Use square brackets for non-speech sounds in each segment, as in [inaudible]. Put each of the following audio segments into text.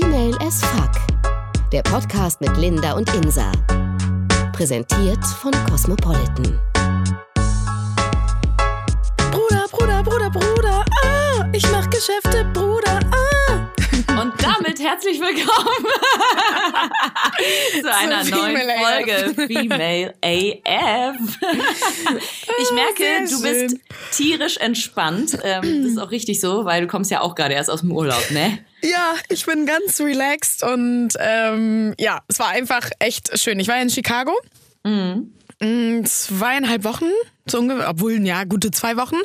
Female as Fuck. Der Podcast mit Linda und Insa. Präsentiert von Cosmopolitan. Bruder, Bruder, Bruder, Bruder, ah, ich mach Geschäfte, Bruder, ah. Und damit herzlich willkommen [laughs] zu einer Zu neuen Folge Female AF. Ich merke, sehr du bist tierisch entspannt. Ähm, das ist auch richtig so, weil du kommst ja auch gerade erst aus dem Urlaub, ne? Ja, ich bin ganz relaxed und ähm, ja, es war einfach echt schön. Ich war in Chicago. Mhm. Mm, Zweieinhalb Wochen, so ungefähr, obwohl, ja, gute zwei Wochen.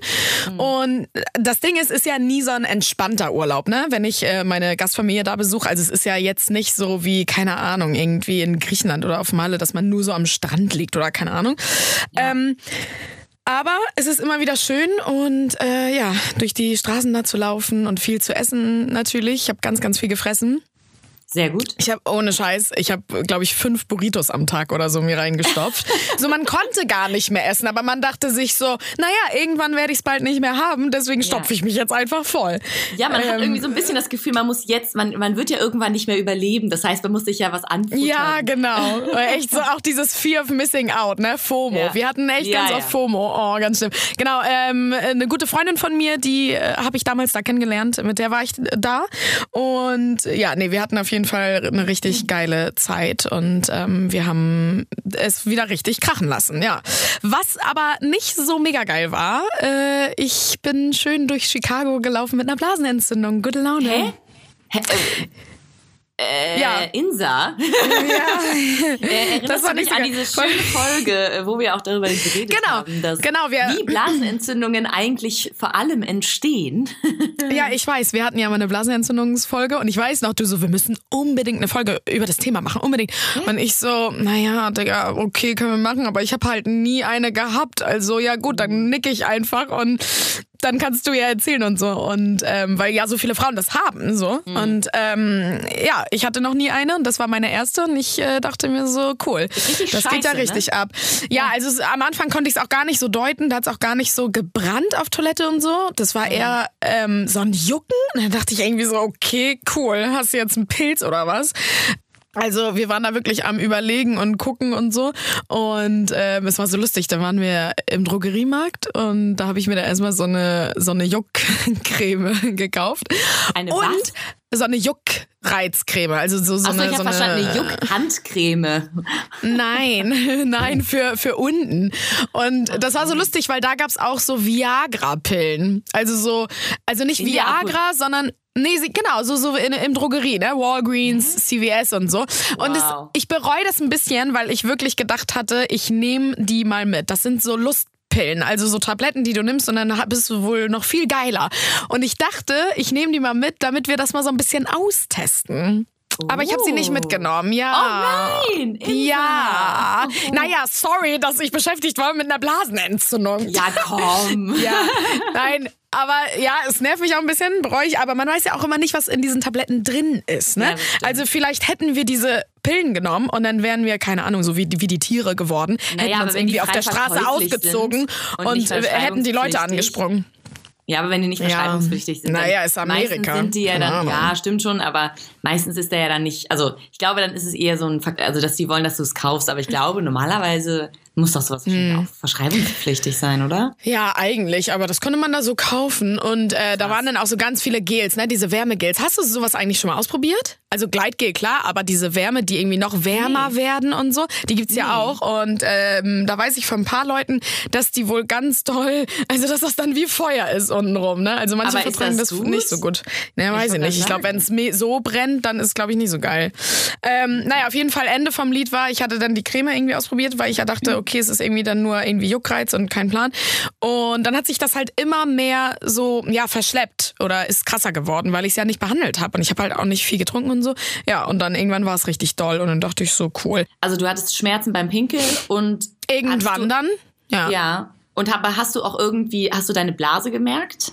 Mhm. Und das Ding ist, ist ja nie so ein entspannter Urlaub, ne? Wenn ich äh, meine Gastfamilie da besuche. Also es ist ja jetzt nicht so wie, keine Ahnung, irgendwie in Griechenland oder auf Malle, dass man nur so am Strand liegt oder keine Ahnung. Ähm, aber es ist immer wieder schön und äh, ja, durch die Straßen da zu laufen und viel zu essen natürlich. Ich habe ganz, ganz viel gefressen. Sehr gut. Ich habe ohne Scheiß, ich habe, glaube ich, fünf Burritos am Tag oder so mir reingestopft. [laughs] so, man konnte gar nicht mehr essen, aber man dachte sich so, naja, irgendwann werde ich es bald nicht mehr haben, deswegen stopfe ich mich jetzt einfach voll. Ja, man hat Ähm, irgendwie so ein bisschen das Gefühl, man muss jetzt, man, man wird ja irgendwann nicht mehr überleben. Das heißt, man muss sich ja was anfuttern. Ja, genau. [laughs] Echt so auch dieses Fear of Missing Out, ne? FOMO. Ja. Wir hatten echt Ja, ganz ja. oft FOMO. Oh, ganz schlimm. Genau, ähm, eine gute Freundin von mir, die äh, habe ich damals da kennengelernt, mit der war ich da. Und ja, nee, wir hatten auf jeden Fall eine richtig geile Zeit und ähm, wir haben es wieder richtig krachen lassen, ja. Was aber nicht so mega geil war, äh, ich bin schön durch Chicago gelaufen mit einer Blasenentzündung. Gute Laune. Hä? Hä? Äh, Ja. Insa, Ja. [laughs] äh, erinnerst Das war nicht an diese schöne Folge, äh, wo wir auch darüber geredet Genau, haben, dass genau, wir- wie Blasenentzündungen eigentlich vor allem entstehen. [laughs] Ja, ich weiß, wir hatten ja mal eine Blasenentzündungsfolge und ich weiß noch, du so, wir müssen unbedingt eine Folge über das Thema machen, unbedingt. Und ich so, naja, Digga, okay, können wir machen, aber ich habe halt nie eine gehabt. Also ja gut, dann nick ich einfach und dann kannst du ja erzählen und so. Und ähm, weil ja so viele Frauen das haben, so. Und ähm, ja, ich hatte noch nie eine und das war meine erste und ich äh, dachte mir so, cool. das geht ja scheiße, ne? richtig ab. Ja, also es, am Anfang konnte ich es auch gar nicht so deuten. Da hat es auch gar nicht so gebrannt auf Toilette und so. Das war eher ähm, so ein Jucken. Und dann dachte ich irgendwie so, okay, cool. Hast du jetzt einen Pilz oder was? Also wir waren da wirklich am Überlegen und gucken und so. Und ähm, es war so lustig. Da waren wir im Drogeriemarkt und da habe ich mir da erstmal so eine, so eine Juckcreme [laughs] gekauft. Eine und was? so eine Juckreizcreme. Also so, so Achso, eine, ich so habe verstanden, eine eine Juck-Handcreme. Nein, [laughs] nein, für, für unten. Und das war so lustig, weil da gab's auch so Viagra-Pillen. Also so, also nicht Viagra, sondern. Nee, sie, genau, so, so in, im Drogerie, ne? Walgreens, CVS und so. Und es, Wow. ich bereue das ein bisschen, weil ich wirklich gedacht hatte, ich nehme die mal mit. Das sind so Lustpillen, also so Tabletten, die du nimmst und dann bist du wohl noch viel geiler. Und ich dachte, ich nehme die mal mit, damit wir das mal so ein bisschen austesten. Aber ich habe sie nicht Oh. mitgenommen, ja. Oh nein! Insa. Ja. Naja, sorry, dass ich beschäftigt war mit einer Blasenentzündung. Ja, komm. [laughs] Ja, nein, aber ja, es nervt mich auch ein bisschen, bereue ich, aber man weiß ja auch immer nicht, was in diesen Tabletten drin ist. Ne? Ja, also vielleicht hätten wir diese Pillen genommen und dann wären wir, keine Ahnung, so wie, wie die Tiere geworden, Naja, hätten uns irgendwie auf der Straße ausgezogen und und, hätten die Leute angesprungen. Ja, aber wenn die nicht verschreibungspflichtig sind. Naja, dann- ist Amerika. Meistens sind die ja dann, ja, stimmt schon, aber meistens ist der ja dann nicht, also ich glaube, dann ist es eher so ein Fakt, also dass die wollen, dass du es kaufst, aber ich glaube, normalerweise muss doch sowas Hm. auch verschreibungspflichtig sein, oder? Ja, eigentlich, aber das konnte man da so kaufen und äh, da waren dann auch so ganz viele Gels, ne, diese Wärmegels. Hast du sowas eigentlich schon mal ausprobiert? Also Gleitgel, klar, aber diese Wärme, die irgendwie noch wärmer werden und so, die gibt's ja auch und ähm, da weiß ich von ein paar Leuten, dass die wohl ganz toll, also dass das dann wie Feuer ist untenrum, ne? Also manche Aber vertragen das das, nicht so gut. Ne, weiß ich nicht. Ich glaube, wenn es so brennt, dann ist es glaube ich nicht so geil. Ähm, naja, auf jeden Fall Ende vom Lied war, ich hatte dann die Creme irgendwie ausprobiert, weil ich ja dachte, okay, es ist irgendwie dann nur irgendwie Juckreiz und kein Plan. Und dann hat sich das halt immer mehr so, ja, verschleppt oder ist krasser geworden, weil ich es ja nicht behandelt habe. Und ich habe halt auch nicht viel getrunken und so. Ja, und dann irgendwann war es richtig doll und dann dachte ich so, cool. Also du hattest Schmerzen beim Pinkeln und Irgendwann dann, ja. Ja. Und aber hast du auch irgendwie, hast du deine Blase gemerkt?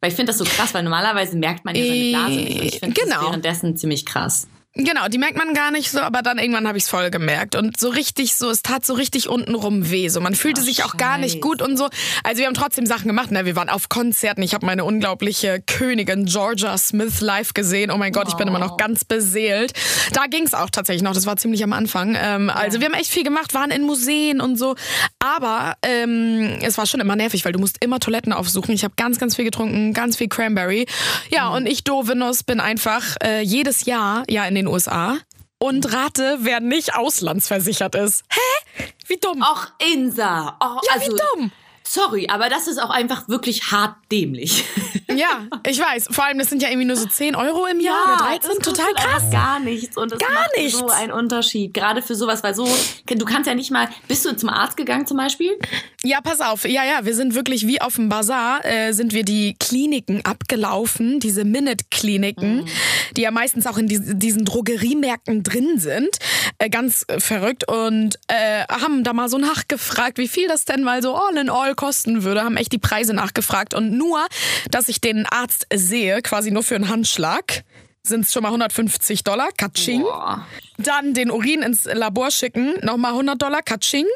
Weil ich finde das so krass, weil normalerweise merkt man ja seine Blase nicht. Und ich finde Genau. das währenddessen ziemlich krass. Genau, die merkt man gar nicht so, aber dann irgendwann habe ich es voll gemerkt. Und so richtig so, es tat so richtig untenrum weh. So, man fühlte Oh, sich auch gar nicht gut und so. Also wir haben trotzdem Sachen gemacht. Ne? Wir waren auf Konzerten. Ich habe meine unglaubliche Königin Georgia Smith live gesehen. Oh mein Gott, ich bin immer noch ganz beseelt. Da ging es auch tatsächlich noch. Das war ziemlich am Anfang. Ähm, Also wir haben echt viel gemacht, waren in Museen und so. Aber ähm, es war schon immer nervig, weil du musst immer Toiletten aufsuchen. Ich habe ganz, ganz viel getrunken, ganz viel Cranberry. Ja, und ich, Dovinus, bin einfach äh, jedes Jahr ja in den USA. Und rate, wer nicht auslandsversichert ist. Hä? Wie dumm. Och, Insa. Oh, Ja, also, wie dumm. Sorry, aber das ist auch einfach wirklich hart dämlich. Ja, ich weiß. Vor allem, das sind ja irgendwie nur so 10 Euro im Jahr oder 13. das Total krass. Gar nichts. Und das Gar macht nichts. so einen Unterschied. Gerade für sowas, weil so, du kannst ja nicht mal, bist du zum Arzt gegangen zum Beispiel? Ja, pass auf. Ja, ja, wir sind wirklich wie auf dem Bazar, äh, sind wir die Kliniken abgelaufen, diese Minute-Kliniken, die ja meistens auch in die, diesen Drogeriemärkten drin sind. Äh, ganz äh, verrückt. Und äh, haben da mal so nachgefragt, wie viel das denn mal so all in all kosten würde. Haben echt die Preise nachgefragt. Und nur, dass ich den Arzt sehe, quasi nur für einen Handschlag, sind es schon mal 150 Dollar, Katsching. Boah. Dann den Urin ins Labor schicken, nochmal 100 Dollar, Katsching.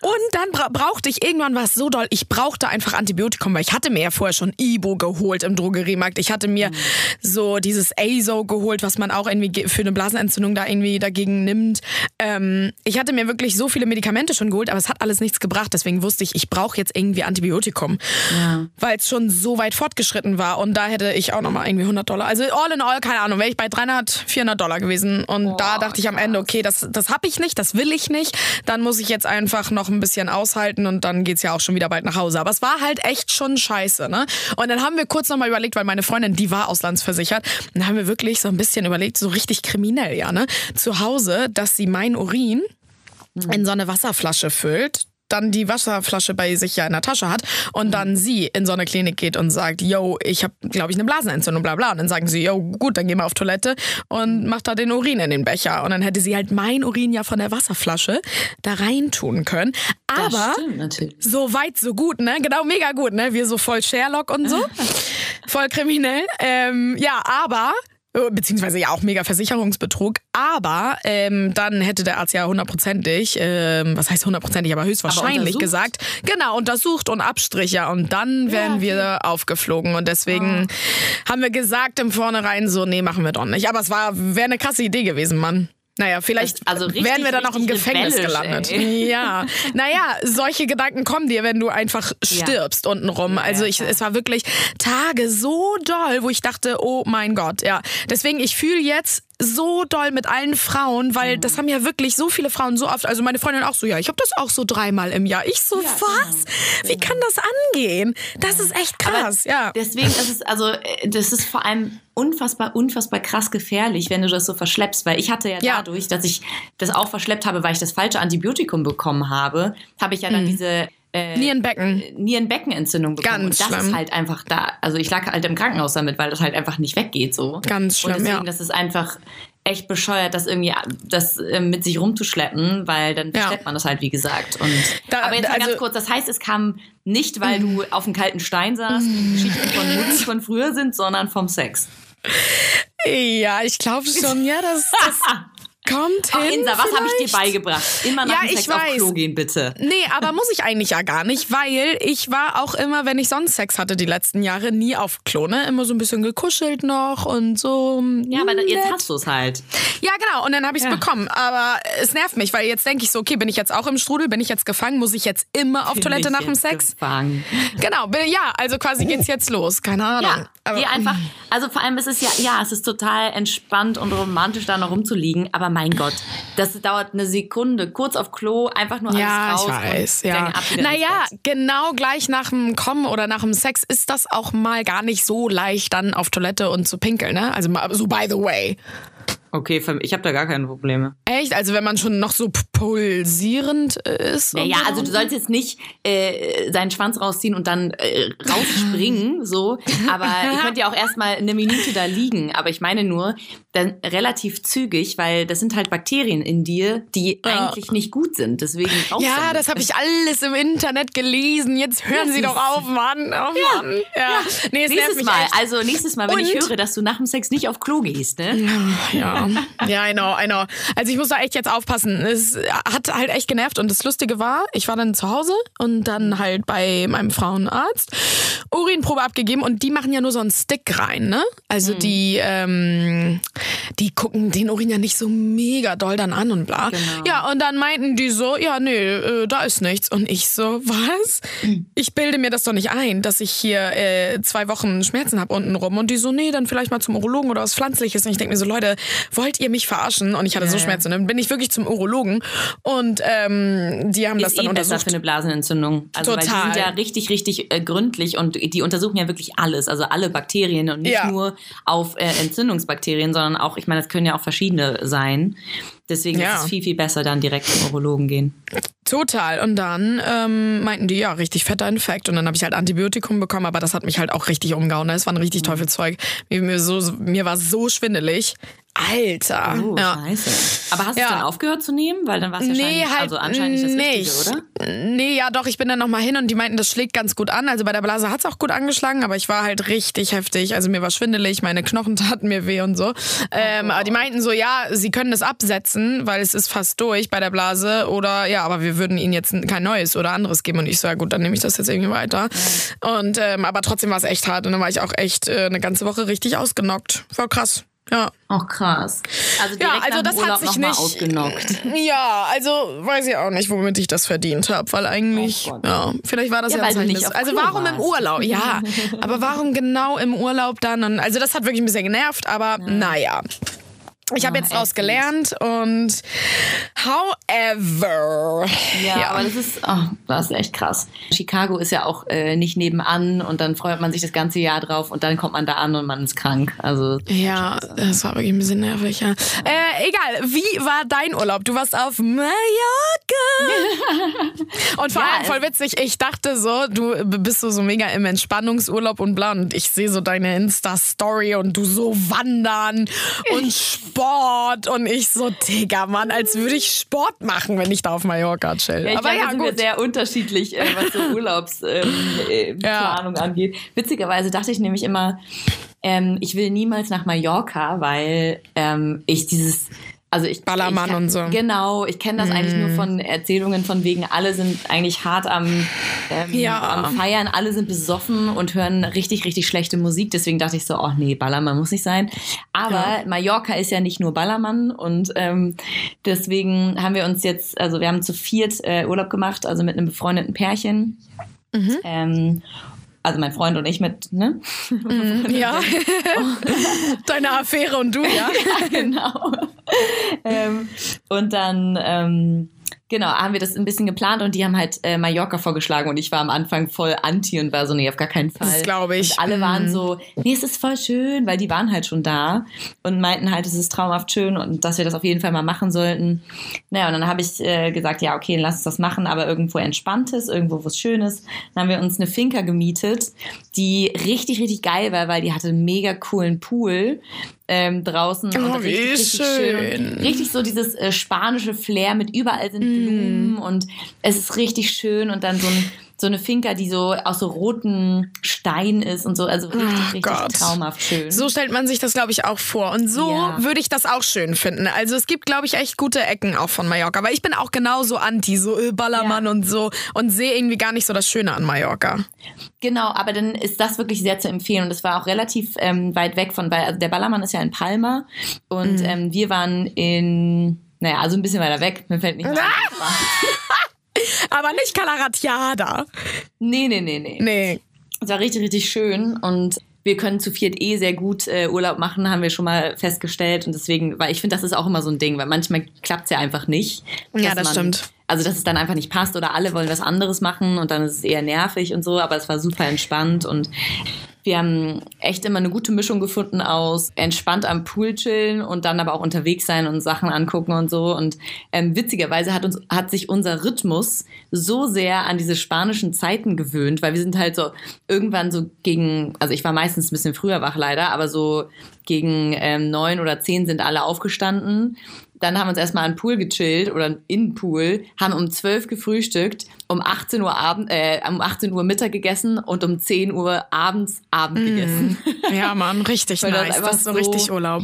Und dann bra brauchte ich irgendwann was so doll. Ich brauchte einfach Antibiotikum, weil ich hatte mir ja vorher schon Ibo geholt im Drogeriemarkt. Ich hatte mir so dieses Azo geholt, was man auch irgendwie ge- für eine Blasenentzündung da irgendwie dagegen nimmt. Ähm, ich hatte mir wirklich so viele Medikamente schon geholt, aber es hat alles nichts gebracht. Deswegen wusste ich, ich brauche jetzt irgendwie Antibiotikum. Ja. Weil es schon so weit fortgeschritten war. Und da hätte ich auch nochmal irgendwie 100 Dollar. Also all in all, keine Ahnung, wäre ich bei 300, 400 Dollar gewesen. Und da dachte ich am Ende, okay, das, das habe ich nicht, das will ich nicht. Dann muss ich jetzt einfach noch ein bisschen aushalten und dann geht's ja auch schon wieder bald nach Hause. Aber es war halt echt schon scheiße, ne? Und dann haben wir kurz nochmal überlegt, weil meine Freundin, die war auslandsversichert. Dann haben wir wirklich so ein bisschen überlegt, so richtig kriminell, ja, ne? Zu Hause, dass sie mein Urin in so eine Wasserflasche füllt, dann die Wasserflasche bei sich ja in der Tasche hat und dann sie in so eine Klinik geht und sagt, yo, ich habe, glaube ich, eine Blasenentzündung, bla bla. Und dann sagen sie, yo, gut, dann gehen wir auf Toilette und macht da den Urin in den Becher. Und dann hätte sie halt mein Urin ja von der Wasserflasche da rein tun können. Aber stimmt so weit, so gut, ne? Genau, mega gut, ne? Wir so voll Sherlock und so. voll kriminell. Ähm, ja, aber beziehungsweise ja auch mega Versicherungsbetrug, aber ähm, dann hätte der Arzt ja hundertprozentig, ähm, was heißt hundertprozentig, aber höchstwahrscheinlich untersucht. gesagt, genau, untersucht und Abstrich, ja, und dann wären wir aufgeflogen und deswegen haben wir gesagt im Vornherein so, nee, machen wir doch nicht. Aber es war, wäre eine krasse Idee gewesen, Mann. Naja, vielleicht also richtig, wären wir dann auch im Gefängnis gelandet. ey. Ja, naja, solche Gedanken kommen dir, wenn du einfach stirbst untenrum. Also ich, es war wirklich Tage so doll, wo ich dachte, oh mein Gott, ja. Deswegen, ich fühle jetzt so doll mit allen Frauen, weil das haben ja wirklich so viele Frauen so oft. Also meine Freundin auch so, ja, ich habe das auch so dreimal im Jahr. Ich so, was? Wie kann das angehen? Das ist echt krass, ja. Deswegen ist es, also, äh, das ist vor allem unfassbar, unfassbar krass gefährlich, wenn du das so verschleppst, weil ich hatte ja, Ja. dadurch, dass ich das auch verschleppt habe, weil ich das falsche Antibiotikum bekommen habe, habe ich ja dann diese äh, Nierenbecken. Nierenbeckenentzündung bekommen. Ganz und das schlimm. ist halt einfach da. Also ich lag halt im Krankenhaus damit, weil das halt einfach nicht weggeht so. Ganz schlimm, Und deswegen, ja. das ist einfach echt bescheuert, das irgendwie das äh, mit sich rumzuschleppen, weil dann Ja. verschleppt man das halt, wie gesagt. Und Da- aber jetzt mal also- ganz kurz, das heißt, es kam nicht, weil du auf dem kalten Stein saßt und Geschichten von Mutti von früher sind, sondern vom Sex. Ja, ich glaube schon, ja, das, das [laughs] kommt Ach, hin. Insa, was habe ich dir beigebracht? Immer nach Ja, dem Sex auf. Klo gehen, bitte. Nee, aber muss ich eigentlich ja gar nicht, weil ich war auch immer, wenn ich sonst Sex hatte die letzten Jahre, nie auf Klo, ne? Immer so ein bisschen gekuschelt noch und so. Ja, aber nett. jetzt hast du es halt. Ja, genau, und dann habe ich es Ja. bekommen. Aber es nervt mich, weil jetzt denke ich so, okay, bin ich jetzt auch im Strudel, bin ich jetzt gefangen, muss ich jetzt immer auf Toilette Bin nach ich dem Sex? Gefangen. Genau, bin, ja, also quasi geht's jetzt los, keine Ahnung. Ja, aber, einfach. Also vor allem ist es ja, ja, es ist total entspannt und romantisch, da noch rumzuliegen. Aber mein Gott, das dauert eine Sekunde, kurz auf Klo, einfach nur alles Ja, raus. ich weiß, ja. Naja, genau gleich nach dem Kommen oder nach dem Sex ist das auch mal gar nicht so leicht, dann auf Toilette und zu pinkeln, ne? Also so by the way. Okay, ich habe da gar keine Probleme. Echt? Also wenn man schon noch so pulsierend äh, ist? Naja, so? also du sollst jetzt nicht äh, seinen Schwanz rausziehen und dann äh, rausspringen, [laughs] so. Aber ihr könnt ja auch erstmal eine Minute da liegen. Aber ich meine nur, dann relativ zügig, weil das sind halt Bakterien in dir, die Ja. eigentlich nicht gut sind. Deswegen raus Ja, damit. das habe ich alles im Internet gelesen. Jetzt hören Ja, Sie doch auf, Mann. Oh, Mann. Ja. Nee, es nervt Nächstes mich Mal, echt. also nächstes Mal, wenn ich Und- höre, dass du nach dem Sex nicht auf Klo gehst, ne? Ja, Ja, [laughs] ja, I know, I know. Also ich muss da echt jetzt aufpassen. Es hat halt echt genervt und das Lustige war, ich war dann zu Hause und dann halt bei meinem Frauenarzt Urinprobe abgegeben und die machen ja nur so einen Stick rein, ne? Also die, ähm, die gucken den Urin ja nicht so mega doll dann an und bla. Genau. Ja, und dann meinten die so, ja, nee, äh, da ist nichts. Und ich so, was? Ich bilde mir das doch nicht ein, dass ich hier äh, zwei Wochen Schmerzen habe unten rum. Und die so, nee, dann vielleicht mal zum Urologen oder was Pflanzliches. Und ich denke mir so, Leute, wollt ihr mich verarschen? Und ich hatte so Ja. Schmerzen. Und dann bin ich wirklich zum Urologen und ähm, die haben das ist dann eh besser untersucht. für eine Blasenentzündung. Also weil die Total. sind ja richtig, richtig äh, gründlich und die untersuchen ja wirklich alles, also alle Bakterien und nicht Ja. nur auf äh, Entzündungsbakterien, sondern auch, ich meine, das können ja auch verschiedene sein. Deswegen Ja. ist es viel, viel besser, dann direkt zum Urologen gehen. Total. Und dann ähm, meinten die, ja, richtig fetter Infekt. Und dann habe ich halt Antibiotikum bekommen, aber das hat mich halt auch richtig umgehauen. Es war ein Mhm. richtig Teufelszeug. Mir, mir, so, mir war so schwindelig. Alter. Oh, ja. scheiße. Aber hast du Ja. es dann aufgehört zu nehmen? Weil dann war es ja Nee, halt also anscheinend nicht das nicht. Richtige, oder? Nee, ja doch, ich bin dann nochmal hin und die meinten, das schlägt ganz gut an. Also bei der Blase hat's auch gut angeschlagen, aber ich war halt richtig heftig. Also mir war schwindelig, meine Knochen [laughs] taten mir weh und so. Ähm, aber die meinten so, ja, sie können das absetzen, weil es ist fast durch bei der Blase. Oder ja, aber wir würden ihnen jetzt kein neues oder anderes geben. Und ich so, ja gut, dann nehme ich das jetzt irgendwie weiter. Und ähm, aber trotzdem war es echt hart. Und dann war ich auch echt äh, eine ganze Woche richtig ausgenockt. Voll krass. Ja. Ach krass. Also Ja, direkt also nach das Urlaub hat sich nicht ausgenockt. Ja, also weiß ich auch nicht, womit ich das verdient habe, weil eigentlich, Oh ja, vielleicht war das Ja, ja, weil du nicht auf Also Klo warum im warst. Urlaub? Ja, [laughs] aber warum genau im Urlaub dann? Und, also das hat wirklich ein bisschen genervt, aber naja. Ich habe Ja, jetzt draus ätzend. gelernt und however. Ja, aber das ist, oh, das ist echt krass. Chicago ist ja auch äh, nicht nebenan und dann freut man sich das ganze Jahr drauf und dann kommt man da an und man ist krank. Also Ja, das war wirklich ein bisschen nervig, ja. Äh, egal, wie war dein Urlaub? Du warst auf Mallorca. [laughs] Und vor Ja, allem voll witzig, ich dachte so, du bist so, so mega im Entspannungsurlaub und bla und ich sehe so deine Insta-Story und du so wandern und Sport und ich so, Digga, Mann, als würde ich Sport machen, wenn ich da auf Mallorca chill. Ja, ich Aber glaube, ja, sind wir gut. sehr unterschiedlich, äh, was so [laughs] Urlaubsplanung äh, Ja. Angeht. Witzigerweise dachte ich nämlich immer, ähm, ich will niemals nach Mallorca, weil ähm, ich dieses also ich, Ballermann ich kann, und so. Genau, ich kenne das eigentlich Mhm. nur von Erzählungen von wegen, alle sind eigentlich hart am, ähm, Ja. am Feiern, alle sind besoffen und hören richtig, richtig schlechte Musik. Deswegen dachte ich so, oh nee, Ballermann muss nicht sein. Aber Ja. Mallorca ist ja nicht nur Ballermann und ähm, deswegen haben wir uns jetzt, also wir haben zu viert äh, Urlaub gemacht, also mit einem befreundeten Pärchen. Mhm. Ähm, also mein Freund und ich mit, ne? [laughs] [laughs] Ja. [laughs] Deine Affäre und du, ja. genau. ähm, und dann, ähm, genau, haben wir das ein bisschen geplant und die haben halt äh, Mallorca vorgeschlagen und ich war am Anfang voll anti und war so, nee, auf gar keinen Fall. Das glaube ich. Und alle waren Mhm. so, nee, es ist voll schön, weil die waren halt schon da und meinten halt, es ist traumhaft schön und dass wir das auf jeden Fall mal machen sollten. Naja, und dann habe ich äh, gesagt, ja, okay, lass uns das machen, aber irgendwo Entspanntes, irgendwo was Schönes. Dann haben wir uns eine Finca gemietet, die richtig, richtig geil war, weil die hatte einen mega coolen Pool ähm, draußen. Oh, und wie schön. Und richtig so dieses äh, spanische Flair mit überall sind Blumen und es ist richtig schön und dann so, ein, so eine Finca, die so aus so roten Stein ist und so, also richtig, Oh richtig Gott. traumhaft schön. So stellt man sich das, glaube ich, auch vor. Und so Ja. würde ich das auch schön finden. Also es gibt, glaube ich, echt gute Ecken auch von Mallorca. Weil ich bin auch genauso anti, so äh, Ballermann Ja. und so. Und sehe irgendwie gar nicht so das Schöne an Mallorca. Genau, aber dann ist das wirklich sehr zu empfehlen. Und es war auch relativ ähm, weit weg von, weil also der Ballermann ist ja in Palma und Mhm. ähm, wir waren in, naja, also ein bisschen weiter weg. Mir fällt nicht mehr [laughs] ein. Aber nicht Calaratiada. Nee, nee, nee, nee. Nee. Es war richtig, richtig schön und wir können zu viert eh sehr gut äh, Urlaub machen, haben wir schon mal festgestellt. Und deswegen, weil ich finde, das ist auch immer so ein Ding, weil manchmal klappt es ja einfach nicht. Ja, das stimmt. Also, dass es dann einfach nicht passt oder alle wollen was anderes machen und dann ist es eher nervig und so, aber es war super entspannt und wir haben echt immer eine gute Mischung gefunden aus entspannt am Pool chillen und dann aber auch unterwegs sein und Sachen angucken und so. Und ähm, witzigerweise hat uns hat sich unser Rhythmus so sehr an diese spanischen Zeiten gewöhnt, weil wir sind halt so irgendwann so gegen, also ich war meistens ein bisschen früher wach leider, aber so gegen ähm, neun oder zehn sind alle aufgestanden. Dann haben wir uns erstmal an den Pool gechillt oder in Pool, haben um 12 gefrühstückt, um 18 Uhr Abend, äh, um 18 Uhr Mittag gegessen und um 10 Uhr abends Abend gegessen. Ja, Mann, richtig [laughs] das nice. einfach Das ist so- richtig Urlaub.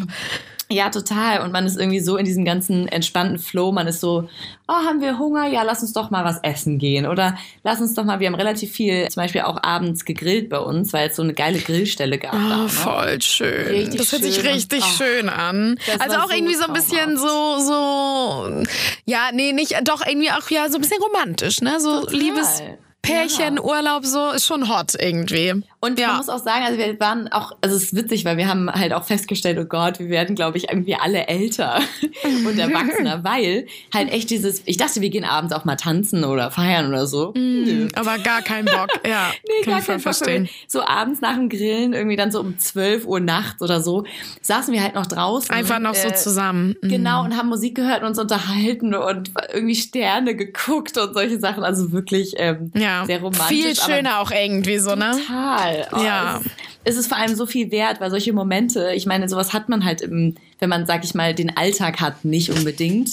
Ja, total. Und man ist irgendwie so in diesem ganzen entspannten Flow. Man ist so, oh, haben wir Hunger? Ja, lass uns doch mal was essen gehen. Oder lass uns doch mal, wir haben relativ viel, zum Beispiel auch abends gegrillt bei uns, weil es so eine geile Grillstelle gab. Oh, da, ne? voll schön. Richtig das hört sich richtig Ach, schön an. Also auch so irgendwie so ein bisschen so, so, ja, nee, nicht, doch irgendwie auch ja so ein bisschen romantisch, ne? So Total. Liebespärchen, Ja. Urlaub, so ist schon hot irgendwie. Und Ja. man muss auch sagen, also wir waren auch, also es ist witzig, weil wir haben halt auch festgestellt, oh Gott, wir werden, glaube ich, irgendwie alle älter [laughs] und erwachsener, [laughs] weil halt echt dieses, ich dachte, wir gehen abends auch mal tanzen oder feiern oder so. Nö. Aber gar kein Bock. [laughs] Ja, Nee, kann gar ich voll kein Bock. verstehen. So abends nach dem Grillen, irgendwie dann so um 12 Uhr nachts oder so, saßen wir halt noch draußen. Einfach noch so äh, zusammen. Mhm. Genau, und haben Musik gehört und uns unterhalten und irgendwie Sterne geguckt und solche Sachen. Also wirklich ähm, Ja, sehr romantisch. viel schöner auch irgendwie so, ne? Total. Oh, Ja. Es, es ist vor allem so viel wert, weil solche Momente, ich meine, sowas hat man halt im, wenn man, sag ich mal, den Alltag hat, nicht unbedingt.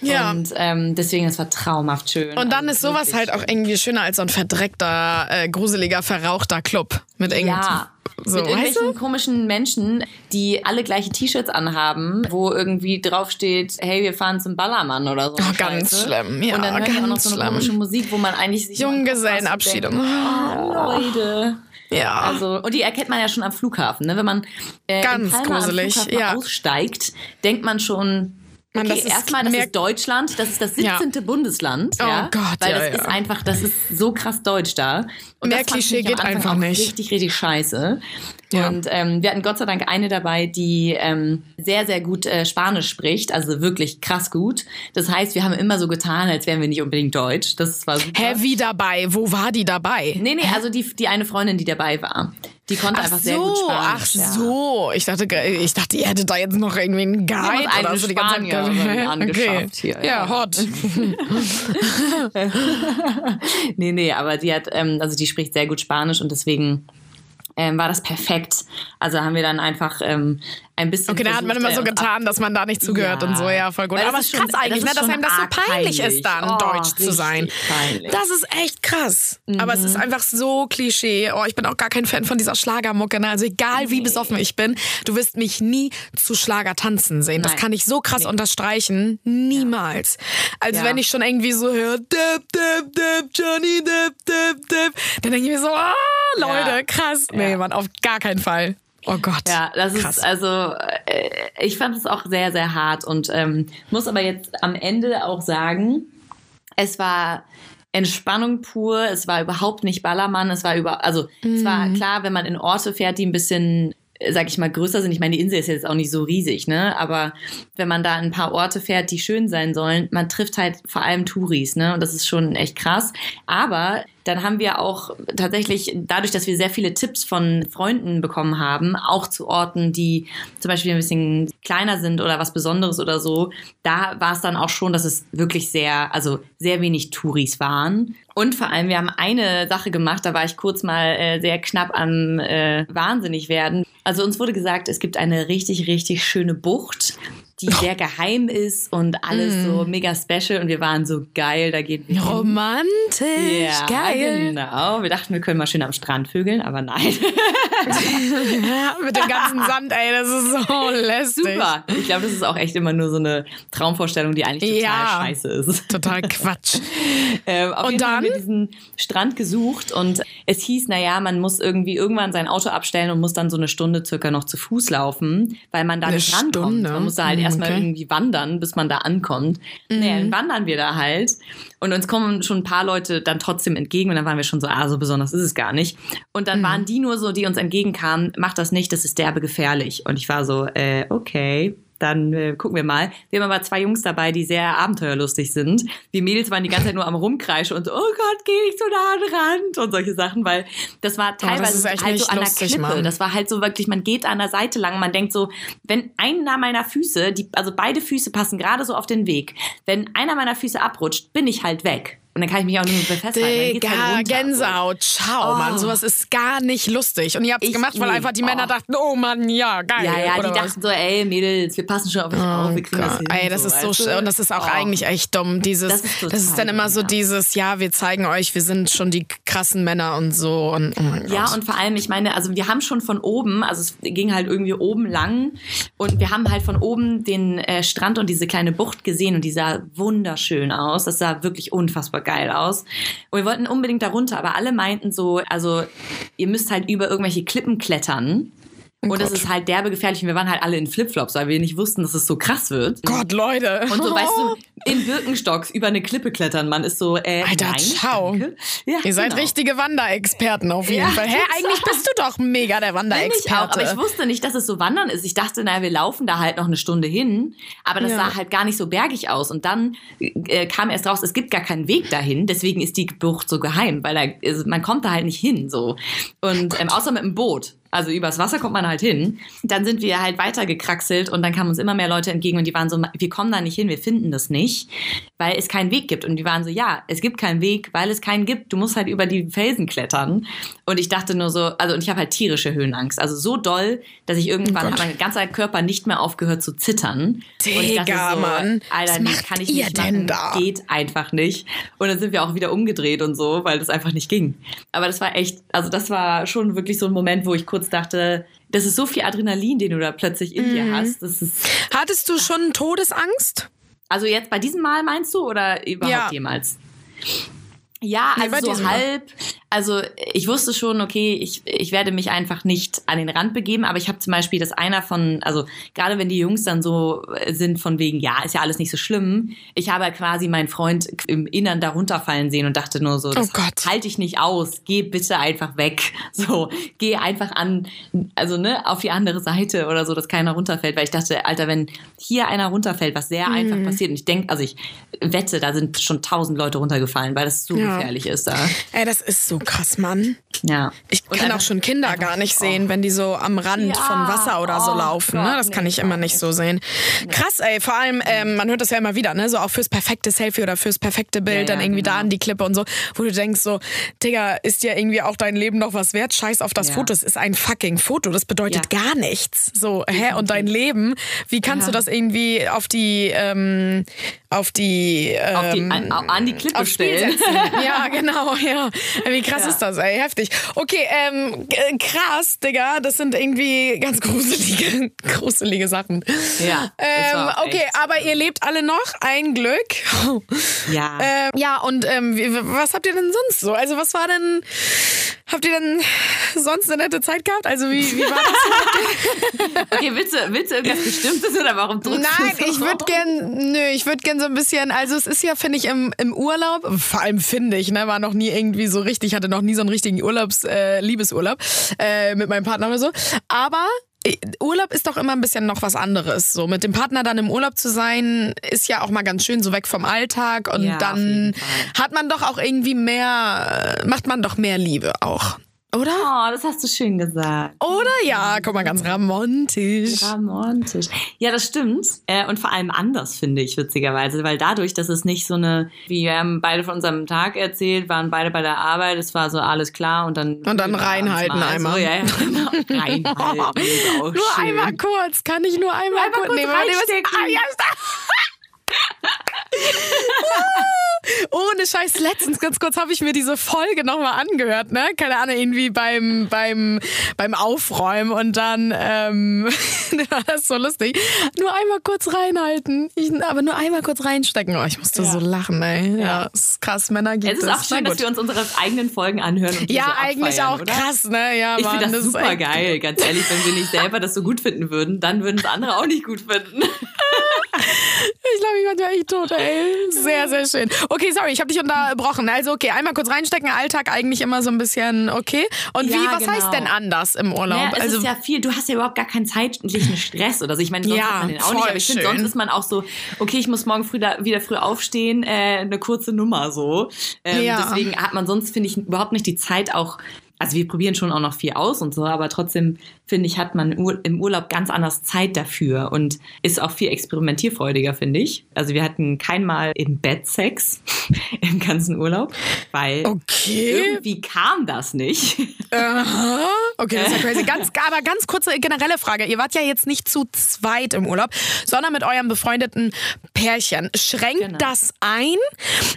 Ja. Und ähm, deswegen, es war traumhaft schön. Und dann Also ist sowas halt auch irgendwie schöner als so ein verdreckter, äh, gruseliger, verrauchter Club mit irgendwie. Ja. So, mit weißt irgendwelchen du? komischen Menschen, die alle gleiche T-Shirts anhaben, wo irgendwie draufsteht, hey, wir fahren zum Ballermann oder so. Oh, ganz Scheiße. schlimm. Ja, Und dann hören die auch noch ganz so eine schlimm. komische Musik, wo man eigentlich sich Junggesellenabschied. denkt, Oh, Leute. Ja. Also, und die erkennt man ja schon am Flughafen, ne? Wenn man äh, Ganz gruselig, am Flughafen ja. aussteigt, denkt man schon, Mann, okay, das ist erstmal, das ist Deutschland, das ist das Ja. 17. Bundesland, Oh ja, Gott, weil ja, das ja. ist einfach, das ist so krass deutsch da. Und Mehr Klischee geht einfach nicht. Richtig, richtig scheiße. Ja. Und ähm, wir hatten Gott sei Dank eine dabei, die ähm, sehr, sehr gut äh, Spanisch spricht, also wirklich krass gut. Das heißt, wir haben immer so getan, als wären wir nicht unbedingt deutsch. Das war super. Hä, wie dabei? Wo war die dabei? Nee, nee, also die, die eine Freundin, die dabei war, die konnte Ach einfach so, sehr gut ach Spanisch. ja. so. Ich dachte, ich dachte, ihr hättet da jetzt noch irgendwie einen Guide oder so die ganze Zeit. [laughs] Angeschafft okay. hier, Ja, ja. hot. [laughs] Nee, nee, aber die hat, ähm, also die spricht sehr gut Spanisch und deswegen ähm, war das perfekt. Also haben wir dann einfach ähm, ein bisschen. Okay, da hat man immer so äh, getan, dass man da nicht zugehört Ja. und so. Ja, voll gut. Weil das Aber es ist krass schon- eigentlich, das ne, ist dass schon einem das so peinlich peinlich. ist, dann Oh, deutsch zu sein. peinlich. Das ist echt krass. Aber es ist Mhm. einfach so Klischee. Oh, ich bin auch gar kein Fan von dieser Schlagermucke. Ne? Also egal wie besoffen ich bin, du wirst mich nie zu Schlager tanzen sehen. Das Nein. kann ich so krass unterstreichen. Niemals. Also Ja. wenn ich schon irgendwie so höre, dip, dip, dip, Johnny, dip, dip, dip, dann denke ich mir so, ah, Leute, Ja. krass. Nee, Ja. Mann, auf gar keinen Fall. Oh Gott. Ja, das Krass. ist also, äh, ich fand es auch sehr, sehr hart und ähm, muss aber jetzt am Ende auch sagen, es war Entspannung pur, es war überhaupt nicht Ballermann, es war über, also es war Mhm. klar, wenn man in Orte fährt, die ein bisschen sag ich mal, größer sind. Ich meine, die Insel ist jetzt auch nicht so riesig, ne? Aber wenn man da ein paar Orte fährt, die schön sein sollen, man trifft halt vor allem Touris, ne? Und das ist schon echt krass. Aber dann haben wir auch tatsächlich, dadurch, dass wir sehr viele Tipps von Freunden bekommen haben, auch zu Orten, die zum Beispiel ein bisschen kleiner sind oder was Besonderes oder so, da war es dann auch schon, dass es wirklich sehr, also sehr wenig Touris waren. Und vor allem, wir haben eine Sache gemacht, da war ich kurz mal äh, sehr knapp am äh, wahnsinnig werden. Also uns wurde gesagt, es gibt eine richtig, richtig schöne Bucht, die [laughs] sehr geheim ist und alles so mega special. Und wir waren so geil, da wir hin. Romantisch, Ja, geil. genau. Wir dachten, wir können mal schön am Strand vögeln, aber nein. Ja, [laughs] mit dem ganzen [laughs] Sand, ey, das ist so lästig. Super. Ich glaube, das ist auch echt immer nur so eine Traumvorstellung, die eigentlich total Ja. scheiße ist. Total Quatsch. Ähm, auf Und jeden Fall haben wir dann? diesen Strand gesucht und es hieß, naja, man muss irgendwie irgendwann sein Auto abstellen und muss dann so eine Stunde circa noch zu Fuß laufen, weil man da Eine nicht rankommt. Stunde? Man muss da halt Hm, erstmal okay. Mhm. irgendwie wandern, bis man da ankommt. Naja, dann wandern wir da halt und uns kommen schon ein paar Leute dann trotzdem entgegen und dann waren wir schon so, ah, so besonders ist es gar nicht. Und Mhm. dann waren die nur so, die uns entgegenkamen, mach das nicht, das ist derbe gefährlich. Und ich war so, äh, okay dann äh, gucken wir mal. Wir haben aber zwei Jungs dabei, die sehr abenteuerlustig sind. Die Mädels waren die ganze Zeit nur am Rumkreischen und so, oh Gott, geh nicht so nah an den Rand und solche Sachen, weil das war teilweise echt halt so an der lustig, Klippe. Mann. Das war halt so wirklich, man geht an der Seite lang und man denkt so, wenn einer meiner Füße, die, also beide Füße passen gerade so auf den Weg, wenn einer meiner Füße abrutscht, bin ich halt weg. Und dann kann ich mich auch nur festhalten. Dann geht's Digga, halt. Gänsehaut, ciao, Oh. Mann. Sowas ist gar nicht lustig. Und ihr habt es gemacht, weil einfach die Männer Oh. dachten, oh Mann, ja, geil. Ja, ja, oder die was? dachten so, ey, Mädels, wir passen schon auf euch auf, wir kriegen das hin. Oh Ey, das ist so weißt du? sch- und das ist auch Oh. eigentlich echt dumm. Dieses, Das das ist ist, total dann immer so ja. dieses, ja, wir zeigen euch, wir sind schon die krassen Männer und so und oh Ja, Gott. und vor allem, ich meine, also wir haben schon von oben, also es ging halt irgendwie oben lang und wir haben halt von oben den äh, Strand und diese kleine Bucht gesehen und die sah wunderschön aus. Das sah wirklich unfassbar geil aus. Und wir wollten unbedingt da runter, aber alle meinten so, also ihr müsst halt über irgendwelche Klippen klettern. Und das Gott. ist halt derbe gefährlich. Und wir waren halt alle in Flipflops, weil wir nicht wussten, dass es so krass wird. Gott, Leute. Und so, weißt du, [laughs] in Birkenstocks über eine Klippe klettern, man ist so, äh, Alter, nein, ciao. Ja, Ihr seid genau. richtige Wanderexperten auf jeden Ja, Fall. Hä, eigentlich [laughs] bist du doch mega der Finde ich auch, Wanderexperte. aber ich wusste nicht, dass es so Wandern ist. Ich dachte, naja, wir laufen da halt noch eine Stunde hin, aber das Ja. sah halt gar nicht so bergig aus. Und dann äh, kam erst raus, es gibt gar keinen Weg dahin, deswegen ist die Bucht so geheim, weil da, also man kommt da halt nicht hin, so. Und ähm, außer mit dem Boot. Also übers Wasser kommt man halt hin. Dann sind wir halt weitergekraxelt und dann kamen uns immer mehr Leute entgegen und die waren so, wir kommen da nicht hin, wir finden das nicht, weil es keinen Weg gibt. Und die waren so, ja, es gibt keinen Weg, weil es keinen gibt. Du musst halt über die Felsen klettern. Und ich dachte nur so, also und ich habe halt tierische Höhenangst. Also so doll, dass ich irgendwann Oh hat mein ganzer Körper nicht mehr aufgehört zu zittern. und ich dachte Digga, so, Mann, Alter, nee, macht kann ich nicht denn machen. da? Geht einfach nicht. Und dann sind wir auch wieder umgedreht und so, weil das einfach nicht ging. Aber das war echt, also das war schon wirklich so ein Moment, wo ich kurz dachte, das ist so viel Adrenalin, den du da plötzlich in Mhm. dir hast. Das ist, Hattest du schon Todesangst? Also jetzt bei diesem Mal meinst du oder überhaupt Ja. jemals? Ja, Nee, also so diesem Mal. halb. Also ich wusste schon, okay, ich, ich werde mich einfach nicht an den Rand begeben, aber ich habe zum Beispiel, dass einer von, also gerade wenn die Jungs dann so äh, sind von wegen, ja, ist ja alles nicht so schlimm. Ich habe halt quasi meinen Freund im Innern da runterfallen sehen und dachte nur so, Oh Gott. halte ich nicht aus. Geh bitte einfach weg. [laughs] So, geh einfach an, also ne, auf die andere Seite oder so, dass keiner runterfällt, weil ich dachte, Alter, wenn hier einer runterfällt, was sehr Mhm. einfach passiert, und ich denke, also ich wette, da sind schon tausend Leute runtergefallen, weil das so Ja. Gefährlich ist da. Ey, das ist so krass, Mann. Ja. Ich kann einfach- auch schon Kinder gar nicht oh. sehen, wenn die so am Rand Ja, von Wasser oder so oh laufen. Ne? Gott, Das kann nee, ich immer nicht so sehen. Krass, ey. Vor allem, ähm, man hört das ja immer wieder, ne? So auch fürs perfekte Selfie oder fürs perfekte Bild, Ja, ja, dann irgendwie da genau. an die Klippe und so, wo du denkst so, Digga, ist dir irgendwie auch dein Leben noch was wert? Scheiß auf das Ja. Foto. Es ist ein fucking Foto. Das bedeutet Ja. gar nichts. So, hä? Und dein Leben, wie kannst Ja. du das irgendwie auf die, ähm, auf die, ähm, Auf die, an, an die Klippe stellen. [laughs] ja, genau, ja. Wie krass Ja. ist das, ey? Heftig. Okay, ähm, g- krass, Digga. Das sind irgendwie ganz gruselige, [laughs] gruselige Sachen. Ja, Ähm, okay, aber ihr lebt alle noch. Ein Glück. [laughs] Ja. Ähm, ja, und ähm, was habt ihr denn sonst so? Also, was war denn. Habt ihr denn sonst eine nette Zeit gehabt? Also, wie, wie war das? [laughs] Okay, willst du, willst du irgendwas Bestimmtes oder warum drückst Nein, du so? ich würde gern, nö, ich würde gern so ein bisschen, also es ist ja, finde ich, im, im Urlaub, vor allem finde ich, ne, war noch nie irgendwie so richtig, hatte noch nie so einen richtigen Urlaubs, äh, Liebesurlaub äh, mit meinem Partner oder so. Aber äh, Urlaub ist doch immer ein bisschen noch was anderes. So mit dem Partner dann im Urlaub zu sein, ist ja auch mal ganz schön, so weg vom Alltag und Ja, dann hat man doch auch irgendwie mehr, äh, macht man doch mehr Liebe auch. Oder? Oh, das hast du schön gesagt. Oder? Ja, guck mal, ganz romantisch. Romantisch. Ja, das stimmt. Äh, und vor allem anders, finde ich, witzigerweise. Weil dadurch, dass es nicht so eine, wie wir haben beide von unserem Tag erzählt, waren beide bei der Arbeit, es war so alles klar und dann. Und dann reinhalten mal. einmal. So, ja, ja, genau. [laughs] Reinhalten. Nur schön. einmal kurz, kann ich nur einmal, Einmal kurz warte, was- reinstecken. Ah, ja, [laughs] [laughs] Ohne Scheiß, letztens ganz kurz habe ich mir diese Folge nochmal angehört, ne? Keine Ahnung, irgendwie beim, beim, beim Aufräumen und dann ähm, [laughs] war das so lustig. Nur einmal kurz reinhalten. Ich, aber nur einmal kurz reinstecken. Oh, ich musste Ja. so lachen, ey. Ja, ist krass, Männer gibt Es es. ist auch schön, dass wir uns unsere eigenen Folgen anhören. Und Ja, eigentlich auch oder? krass, ne? Ja, Ich finde das ist super geil, ganz ehrlich. Wenn wir nicht selber das so gut finden würden, dann würden es andere auch nicht gut finden. [laughs] Ich glaube, ich werde echt tot, ey. Sehr, sehr schön. Okay, sorry, ich habe dich unterbrochen. Also, okay, einmal kurz reinstecken. Alltag eigentlich immer so ein bisschen okay. Und Ja, wie, was genau. heißt denn anders im Urlaub? Naja, es also, ist ja viel, du hast ja überhaupt gar keinen zeitlichen Stress oder so. Ich meine, sonst Ja, hat man den auch nicht, aber ich finde, sonst ist man auch so, okay, ich muss morgen früh da, wieder früh aufstehen, äh, eine kurze Nummer so. Ähm, Ja. Deswegen hat man sonst, finde ich, überhaupt nicht die Zeit auch, also wir probieren schon auch noch viel aus und so, aber trotzdem finde ich, hat man im Urlaub ganz anders Zeit dafür und ist auch viel experimentierfreudiger, finde ich. Also wir hatten keinmal im Bett Sex [laughs] im ganzen Urlaub, weil okay. irgendwie kam das nicht. Aha. Okay, das ist ja crazy. Ganz, aber ganz kurze generelle Frage. Ihr wart ja jetzt nicht zu zweit im Urlaub, sondern mit eurem befreundeten Pärchen. Schränkt genau. das ein?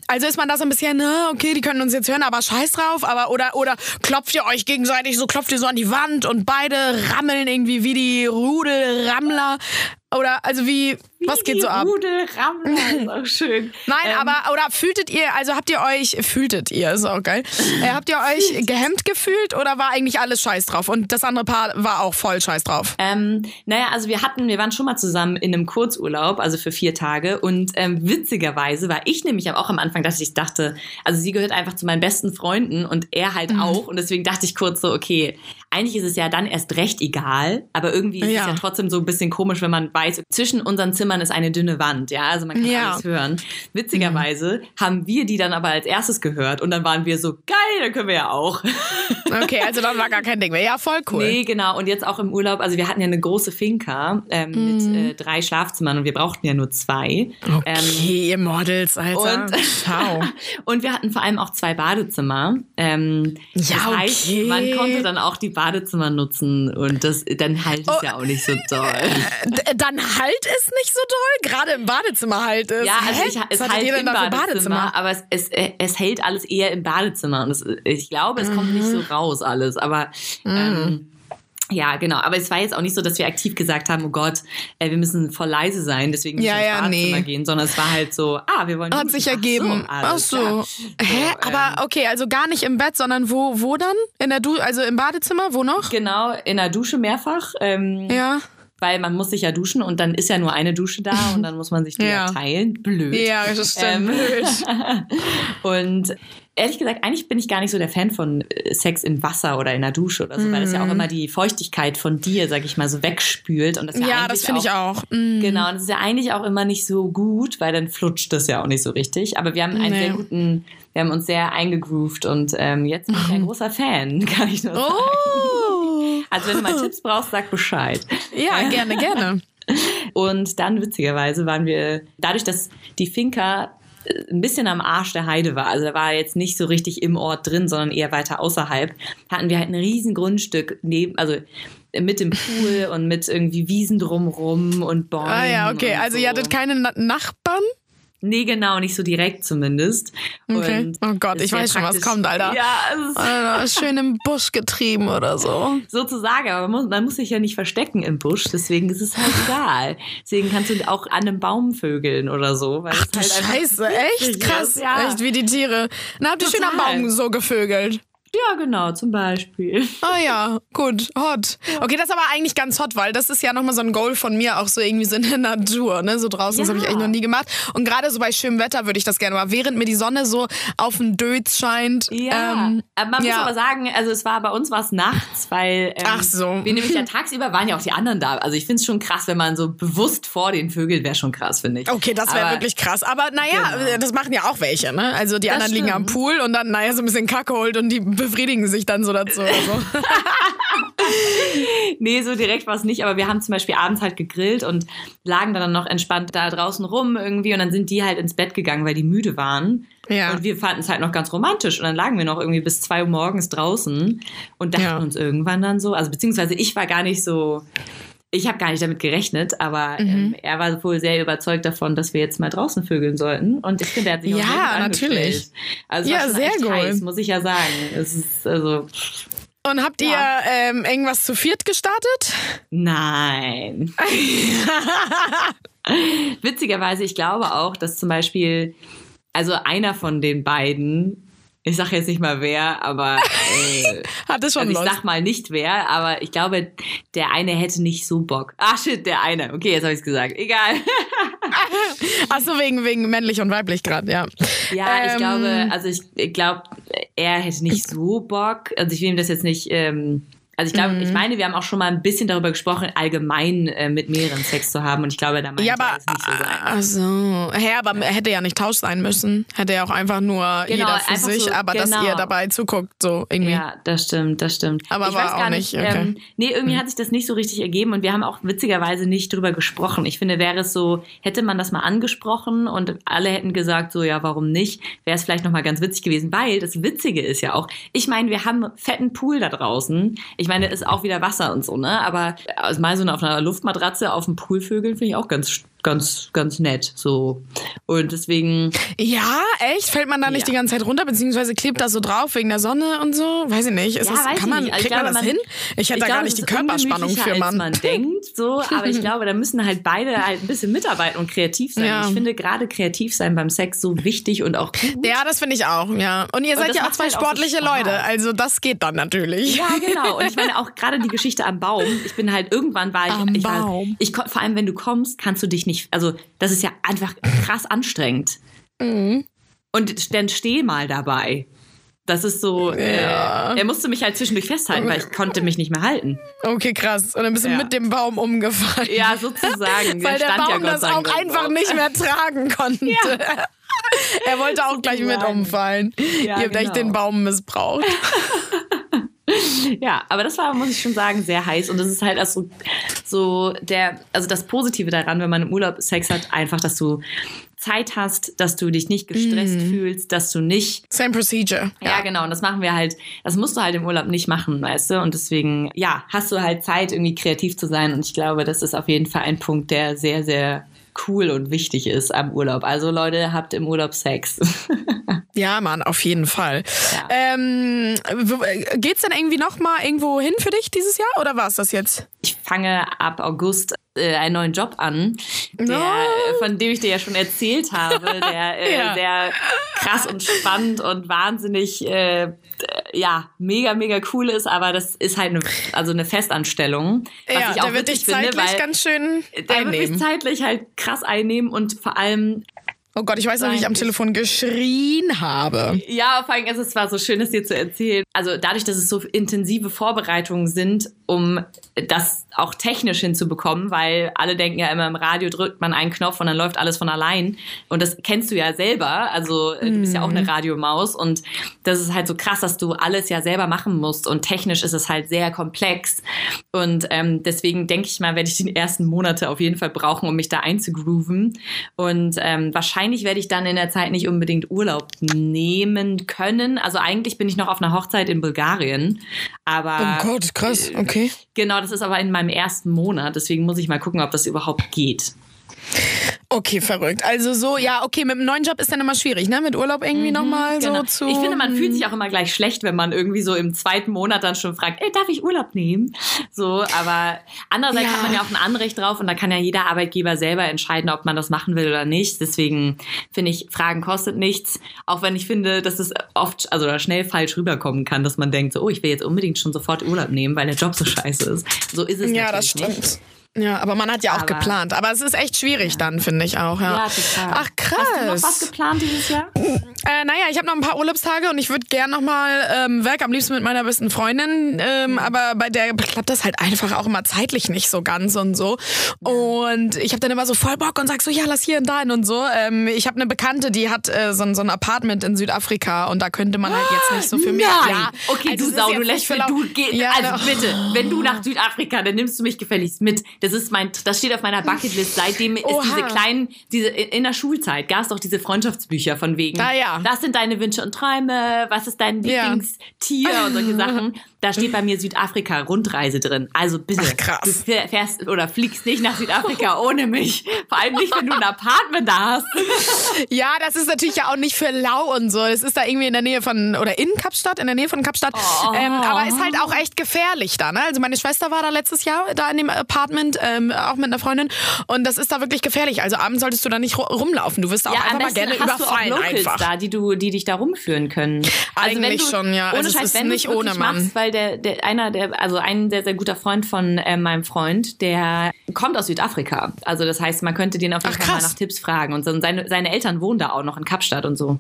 Also ist man da so ein bisschen, na, okay, die können uns jetzt hören, aber scheiß drauf, aber oder oder klopft ihr euch gegenseitig so, klopft ihr so an die Wand und beide rammeln irgendwie wie die Rudelrammler oder also wie, wie was geht so ab? Rudelrammler ist auch [laughs] schön. Nein, ähm, aber oder fühltet ihr, also habt ihr euch, fühltet ihr, ist auch geil. Äh, habt ihr euch gehemmt gefühlt oder war eigentlich alles scheiß drauf und das andere Paar war auch voll scheiß drauf? Ähm, naja, also wir hatten, wir waren schon mal zusammen in einem Kurzurlaub, also für vier Tage und ähm, witzigerweise war ich nämlich auch am Anfang, dass ich dachte, also sie gehört einfach zu meinen besten Freunden und er halt mhm. auch und deswegen dachte ich kurz so, okay, eigentlich ist es ja dann erst recht egal, aber irgendwie ist ja. es ja trotzdem so ein bisschen komisch, wenn man weiß, zwischen unseren Zimmern ist eine dünne Wand, ja, also man kann ja. alles hören. Witzigerweise mhm. haben wir die dann aber als erstes gehört und dann waren wir so, geil, dann können wir ja auch. [laughs] Okay, also dann war gar kein Ding mehr. Ja, voll cool. Nee, genau. Und jetzt auch im Urlaub, also wir hatten ja eine große Finca ähm, mhm. mit äh, drei Schlafzimmern und wir brauchten ja nur zwei. Okay, ähm, ihr Models, Alter. Und, [laughs] Ciao. und wir hatten vor allem auch zwei Badezimmer. Ähm, ja, das heißt, okay. man konnte dann auch die Badezimmer nutzen und das dann halt es oh, ja auch nicht so doll. Äh, dann halt es nicht so doll? Gerade im Badezimmer halt es. Ja, also ich, es halt im Badezimmer, Badezimmer, aber es, es, es hält alles eher im Badezimmer und es, ich glaube, es mhm. kommt nicht so raus raus alles. Aber mhm. ähm, ja, genau. Aber es war jetzt auch nicht so, dass wir aktiv gesagt haben, oh Gott, äh, wir müssen voll leise sein, deswegen müssen ja, wir ins Badezimmer nee. gehen, sondern es war halt so, ah, wir wollen. Hat sich ergeben. Ach so. Ach so. Hä? So, aber ähm, okay, also gar nicht im Bett, sondern wo, wo dann? In der du also im Badezimmer, wo noch? Genau, in der Dusche mehrfach. Ähm, ja weil man muss sich ja duschen und dann ist ja nur eine Dusche da und dann muss man sich die [laughs] ja, teilen. Blöd. Ja, das stimmt. Ähm, blöd. [laughs] und ehrlich gesagt, eigentlich bin ich gar nicht so der Fan von äh, Sex in Wasser oder in der Dusche oder so, mm. weil das ja auch mhm. immer die Feuchtigkeit von dir, sag ich mal, so wegspült. Und das ja, ja das finde ich auch. Mm. Genau, und das ist ja eigentlich auch immer nicht so gut, weil dann flutscht das ja auch nicht so richtig. Aber wir haben einen nee. sehr guten, wir haben uns sehr eingegroovt und ähm, jetzt bin ich ein [laughs] großer Fan, kann ich nur sagen. Oh. Also wenn du mal [laughs] Tipps brauchst, sag Bescheid. Ja, gerne, gerne. [laughs] Und dann witzigerweise waren wir, dadurch, dass die Finca ein bisschen am Arsch der Heide war. Also er war jetzt nicht so richtig im Ort drin, sondern eher weiter außerhalb. Hatten wir halt ein riesen Grundstück neben, also mit dem Pool [laughs] und mit irgendwie Wiesen drumrum und Bäumen. Ah ja, okay. Also so. ihr hattet keine Nachbarn? Nee, genau, nicht so direkt zumindest. Okay. Und oh Gott, ich weiß schon, was kommt, Alter. Ja, Alter, [laughs] schön im Busch getrieben oder so. Sozusagen, aber man muss, man muss sich ja nicht verstecken im Busch, deswegen ist es halt [laughs] egal. Deswegen kannst du auch an einem Baum vögeln oder so. Weil Ach, es halt Scheiße, echt [laughs] krass. Ja. Echt wie die Tiere. Na, habt ihr schön am Baum so gevögelt? Ja, genau, zum Beispiel. Ah ja, gut, hot. Okay, das ist aber eigentlich ganz hot, weil das ist ja nochmal so ein Goal von mir, auch so irgendwie so in der Natur, ne? So draußen, ja. das habe ich eigentlich noch nie gemacht. Und gerade so bei schönem Wetter würde ich das gerne mal, während mir die Sonne so auf den Dötz scheint. Ja, ähm, aber man ja. muss aber sagen, also es war bei uns was nachts, weil ähm, Ach so. wir nämlich ja tagsüber waren ja auch die anderen da. Also ich finde es schon krass, wenn man so bewusst vor den Vögeln wäre schon krass, finde ich. Okay, das wäre wirklich krass. Aber naja, genau. das machen ja auch welche, ne? Also die das anderen stimmt. liegen am Pool und dann, naja, so ein bisschen Kacke holt und die befriedigen sich dann so dazu. Oder so. [laughs] nee, so direkt war es nicht, aber wir haben zum Beispiel abends halt gegrillt und lagen dann noch entspannt da draußen rum irgendwie und dann sind die halt ins Bett gegangen, weil die müde waren. Ja. Und wir fanden es halt noch ganz romantisch. Und dann lagen wir noch irgendwie bis zwei Uhr morgens draußen und dachten ja. uns irgendwann dann so, also beziehungsweise ich war gar nicht so, ich habe gar nicht damit gerechnet, aber mhm. ähm, er war wohl sehr überzeugt davon, dass wir jetzt mal draußen vögeln sollten. Und ich finde, er hat sich auch Ja, natürlich. Also ja, sehr gut. Heiß, muss ich ja sagen. Es ist also. Und habt ihr ähm, irgendwas zu viert gestartet? Nein. [laughs] Witzigerweise, ich glaube auch, dass zum Beispiel, also einer von den beiden ich sag jetzt nicht mal wer, aber [laughs] äh, hat es schon also ich sag mal nicht wer, aber ich glaube, der eine hätte nicht so Bock. Ah shit, der eine. Okay, jetzt habe ich's gesagt. Egal. [laughs] Ach so wegen wegen männlich und weiblich gerade, ja. Ja, ähm, ich glaube, also ich, ich glaube, er hätte nicht so Bock. Also ich will ihm das jetzt nicht ähm, Also ich glaube, ich meine, wir haben auch schon mal ein bisschen darüber gesprochen, allgemein äh, mit mehreren Sex zu haben. Und ich glaube, da meinte Ja, er aber es nicht so sein. also, hä, aber hätte ja nicht Tausch sein müssen. Hätte ja auch einfach nur Genau, jeder für sich, so, aber dass genau. ihr dabei zuguckt, so irgendwie. Ja, das stimmt, das stimmt. Aber ich war weiß auch gar nicht, nicht. okay. Ähm, nee, irgendwie hat sich das nicht so richtig ergeben und wir haben auch witzigerweise nicht drüber gesprochen. Ich finde, wäre es so, hätte man das mal angesprochen und alle hätten gesagt, so ja, warum nicht, wäre es vielleicht noch mal ganz witzig gewesen, weil das Witzige ist ja auch, ich meine, wir haben einen fetten Pool da draußen. Ich meine, ist auch wieder Wasser und so, ne? Aber also mal so auf einer Luftmatratze auf dem Pool vögeln finde ich auch ganz ganz ganz nett so und deswegen Ja, echt? Fällt man da nicht Ja. die ganze Zeit runter, beziehungsweise klebt das so drauf wegen der Sonne und so? Weiß ich nicht. Ist Ja, das, weiß kann ich man, nicht. Also ich kriegt man glaube, das man- hin? Ich hätte da glaube, gar nicht die Körperspannung für, Mann. man denkt, so. [laughs] Aber ich glaube, da müssen halt beide halt ein bisschen mitarbeiten und kreativ sein. Ja. Ich finde gerade kreativ sein beim Sex so wichtig und auch gut. Ja, das finde ich auch, ja. Und ihr seid das ja auch zwei halt auch so sportliche Spaß. Leute, also das geht dann natürlich. Ja, genau. Und ich meine [laughs] auch gerade die Geschichte am Baum. Ich bin halt irgendwann war ich, Am ich war, Baum. ich vor allem wenn du kommst, kannst du dich nicht. Also das ist ja einfach krass anstrengend. Mhm. Und dann steh mal dabei. Das ist so. Äh, er musste mich halt zwischendurch festhalten, weil ich konnte mich nicht mehr halten. Okay, krass. Und dann bist du Ja. mit dem Baum umgefallen. Ja, sozusagen. [laughs] Weil der ja Baum Gott das auch Dank einfach drauf. nicht mehr tragen konnte. [laughs] er wollte auch gleich mit umfallen. Ja, Ihr habt echt genau. den Baum missbraucht. [laughs] [laughs] Ja, aber das war, muss ich schon sagen, sehr heiß. Und das ist halt also so der, also das Positive daran, wenn man im Urlaub Sex hat, einfach, dass du Zeit hast, dass du dich nicht gestresst fühlst, dass du nicht Same procedure. Ja, genau. Und das machen wir halt, das musst du halt im Urlaub nicht machen, weißt du? Und deswegen, ja, hast du halt Zeit, irgendwie kreativ zu sein. Und ich glaube, das ist auf jeden Fall ein Punkt, der sehr, sehr cool und wichtig ist am Urlaub. Also Leute, habt im Urlaub Sex. [laughs] Ja, Mann, auf jeden Fall. Ja. Ähm, äh, geht's denn irgendwie noch mal irgendwo hin für dich dieses Jahr oder war's das jetzt? Ich fange ab August äh, einen neuen Job an, der, No. von dem ich dir ja schon erzählt habe, der [laughs] äh, Ja. sehr krass und spannend und wahnsinnig, äh, ja, mega, mega cool ist. Aber das ist halt eine, also eine Festanstellung, was ja, ich auch der wird dich zeitlich finde, weil ganz schön Der wird mich einnehmen. zeitlich halt krass einnehmen und vor allem, Oh Gott, ich weiß noch, wie ich am Telefon geschrien habe. ja, vor allem ist es zwar so schön, es dir zu erzählen. Also dadurch, dass es so intensive Vorbereitungen sind, um das auch technisch hinzubekommen, weil alle denken ja immer im Radio drückt man einen Knopf und dann läuft alles von allein. Und das kennst du ja selber. Also äh, du bist ja auch Mhm. eine Radiomaus und das ist halt so krass, dass du alles ja selber machen musst. Und technisch ist es halt sehr komplex. Und ähm, deswegen denke ich mal, werde ich die ersten Monate auf jeden Fall brauchen, um mich da einzugrooven. Und ähm, wahrscheinlich werde ich dann in der Zeit nicht unbedingt Urlaub nehmen können. Also eigentlich bin ich noch auf einer Hochzeit in Bulgarien. Aber Oh Gott, krass, okay. genau, das ist aber in meinem ersten Monat. Deswegen muss ich mal gucken, ob das überhaupt geht. Okay, verrückt. Also so, ja, okay, mit dem neuen Job ist dann immer schwierig, ne? Mit Urlaub irgendwie nochmal Genau. so zu. Ich finde, man fühlt sich auch immer gleich schlecht, wenn man irgendwie so im zweiten Monat dann schon fragt, ey, darf ich Urlaub nehmen? So, aber andererseits Ja. hat man ja auch ein Anrecht drauf und da kann ja jeder Arbeitgeber selber entscheiden, ob man das machen will oder nicht. Deswegen finde ich, Fragen kostet nichts. Auch wenn ich finde, dass es oft, also schnell falsch rüberkommen kann, dass man denkt, so, oh, ich will jetzt unbedingt schon sofort Urlaub nehmen, weil der Job so scheiße ist. So ist es Ja, das natürlich stimmt. nicht. Ja, aber man hat ja auch Aber- geplant. Aber es ist echt schwierig dann, finde ich auch. Ja, Ja, total. Ach, krass. Hast du noch was geplant dieses Jahr? Äh, naja, ich habe noch ein paar Urlaubstage und ich würde gern noch mal ähm, weg, am liebsten mit meiner besten Freundin. Ähm, aber bei der klappt das halt einfach auch immer zeitlich nicht so ganz und so. Und ich habe dann immer so voll Bock und sag so, ja, lass hier und dahin und so. Ähm, ich habe eine Bekannte, die hat äh, so, ein- so ein Apartment in Südafrika und da könnte man halt jetzt nicht so für mich. Nein. Ja, okay, also du Sau, du lässt du geh, Ja, also doch. bitte, wenn du nach Südafrika, dann nimmst du mich gefälligst mit. Das ist mein, das steht auf meiner Bucketlist. Seitdem ist Oha. diese kleinen, diese in der Schulzeit gab es doch diese Freundschaftsbücher von wegen. Ah, ja. Das sind deine Wünsche und Träume. Was ist dein Ja. Lieblingstier und solche Sachen. Da steht bei mir Südafrika Rundreise drin. Also bitte, Ach, krass. du fähr- fährst oder fliegst nicht nach Südafrika [laughs] ohne mich. Vor allem nicht, wenn du ein Apartment da hast. Ja, das ist natürlich ja auch nicht für lau und so. Es ist da irgendwie in der Nähe von, oder in Kapstadt, in der Nähe von Kapstadt. Oh. Ähm, aber ist halt auch echt gefährlich da. Ne? Also meine Schwester war da letztes Jahr da in dem Apartment, ähm, auch mit einer Freundin. Und das ist da wirklich gefährlich. Also abends solltest du da nicht ru- rumlaufen. Du wirst da auch einfach mal gerne hast du auch überfallen Locals einfach. da, die du, die dich da rumführen können. Also wenn Eigentlich du, schon, ja. Ohne Also es Scheiß, ist wenn nicht ohne Mann. machst, weil der, der einer der, also ein sehr sehr guter Freund von äh, meinem Freund, der kommt aus Südafrika. Also das heißt, man könnte den auf jeden Fall mal nach Tipps fragen und so. Und seine seine Eltern wohnen da auch noch in Kapstadt und so.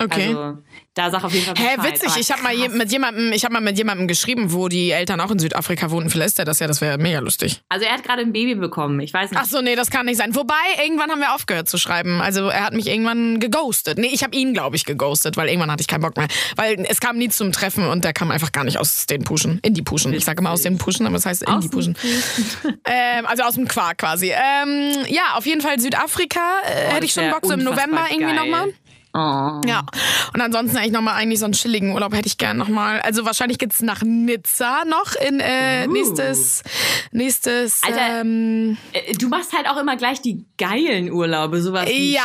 Okay. Also, da sag auf jeden Fall Hä, witzig. Aber Ich habe mal mit jemandem, ich habe mal mit jemandem geschrieben, wo die Eltern auch in Südafrika wohnten. Vielleicht ist der das ja, das wäre mega lustig. Also er hat gerade ein Baby bekommen. Ich weiß nicht. Ach so, nee, das kann nicht sein. Wobei, irgendwann haben wir aufgehört zu schreiben. Also er hat mich irgendwann geghostet. Nee, ich habe ihn, glaube ich, geghostet, weil irgendwann hatte ich keinen Bock mehr. Weil es kam nie zum Treffen und der kam einfach gar nicht aus den Puschen. In die Puschen. Ich sage immer aus den Puschen, aber es heißt in Aus die Puschen. [laughs] ähm, also aus dem Quark quasi. Ähm, ja, auf jeden Fall Südafrika. Äh, hätte ich das schon Bock, so im November irgendwie nochmal. Oh. Ja, und ansonsten eigentlich nochmal eigentlich so einen chilligen Urlaub hätte ich gern nochmal. Also wahrscheinlich geht's nach Nizza noch in äh, Uh. nächstes, nächstes, Alter, ähm, Äh, Du machst halt auch immer gleich die geilen Urlaube, sowas wie Ja.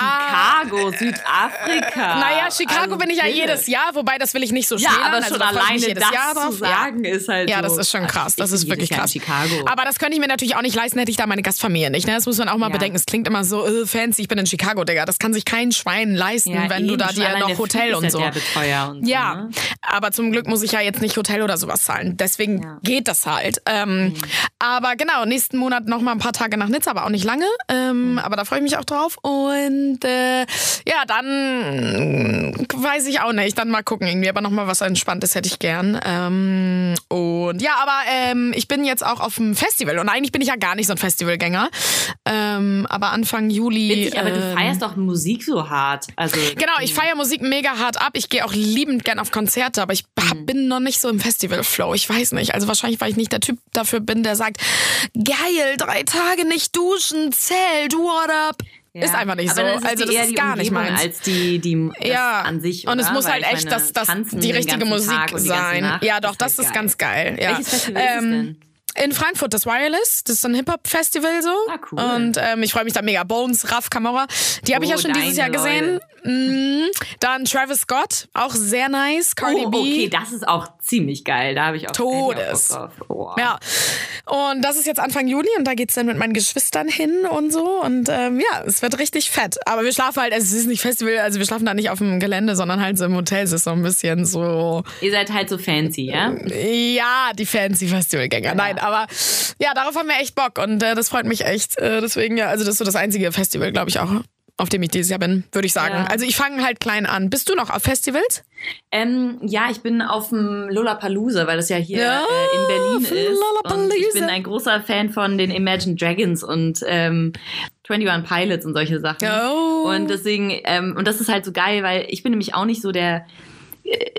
Chicago, Südafrika. naja, Chicago Also, bin ich ja jedes Jahr, wobei das will ich nicht so Ja, schmälern. aber also schon alleine das Jahr drauf. zu sagen ist halt Ja, so. das ist schon krass. Das ist wirklich krass. Chicago. Aber das könnte ich mir natürlich auch nicht leisten, hätte ich da meine Gastfamilie nicht. Ne? Das muss man auch mal Ja. bedenken. Es klingt immer so äh, fancy, ich bin in Chicago, Digga. Das kann sich kein Schwein leisten, Ja, wenn du da dir noch Hotel und so. und Ja, so, ne? aber zum Glück muss ich ja jetzt nicht Hotel oder sowas zahlen. Deswegen Ja. geht das halt. Ähm, Aber genau, nächsten Monat noch mal ein paar Tage nach Nizza, aber auch nicht lange. Ähm, Aber da freue ich mich auch drauf. Und äh, ja, dann weiß ich auch nicht. Dann mal gucken irgendwie. Aber noch mal was Entspanntes hätte ich gern. Ähm, und ja, aber ähm, ich bin jetzt auch auf dem Festival. Und eigentlich bin ich ja gar nicht so ein Festivalgänger. Ähm, aber Anfang Juli. Witzig, aber du ähm, feierst doch Musik so hart. Also, Genau, ich feiere Musik mega hart ab. Ich gehe auch liebend gern auf Konzerte, aber ich hab, bin noch nicht so im Festival-Flow. Ich weiß nicht. Also wahrscheinlich, weil ich nicht der Typ dafür bin, der sagt, geil, drei Tage nicht duschen, Zelt, what up? Ja. Ist einfach nicht so. Ist es also das ist gar nicht Umgebung meins. Als die, die das ja, an sich. und es oder? muss Weil halt echt meine, das, das, tanzen die richtige Musik die sein. Ja, doch, ist das halt ist geil. ganz geil. Ja. Welches Festival ist es denn? In Frankfurt, das Wireless. Das ist ein Hip-Hop-Festival so. Ah, cool. Und ähm, ich freue mich da mega. Bones, Raf Kamora. Die habe ich Oh, ja schon dieses Jahr gesehen. Mhm. Dann Travis Scott, auch sehr nice. Cardi Oh, B. okay, das ist auch ziemlich geil. Da habe ich auch auch Todes. drauf. Oh. Ja, und das ist jetzt Anfang Juli und da geht's dann mit meinen Geschwistern hin und so. Und ähm, ja, es wird richtig fett. Aber wir schlafen halt, es ist nicht Festival, also wir schlafen da nicht auf dem Gelände, sondern halt so im Hotel. Es ist so ein bisschen so, Ihr seid halt so fancy, ja? ja, die fancy Festivalgänger. Nein, aber ja, darauf haben wir echt Bock und äh, das freut mich echt. Äh, deswegen, ja, also das ist so das einzige Festival, glaube ich auch. Auf dem ich dieses Jahr bin, würde ich sagen. Ja. Also ich fange halt klein an. Bist du noch auf Festivals? Ähm, ja, ich bin auf dem Lollapalooza, weil das ja hier Ja, äh, in Berlin ist. Und ich bin ein großer Fan von den Imagine Dragons und ähm, 21 Pilots und solche Sachen. Oh. Und deswegen, ähm, und das ist halt so geil, weil ich bin nämlich auch nicht so der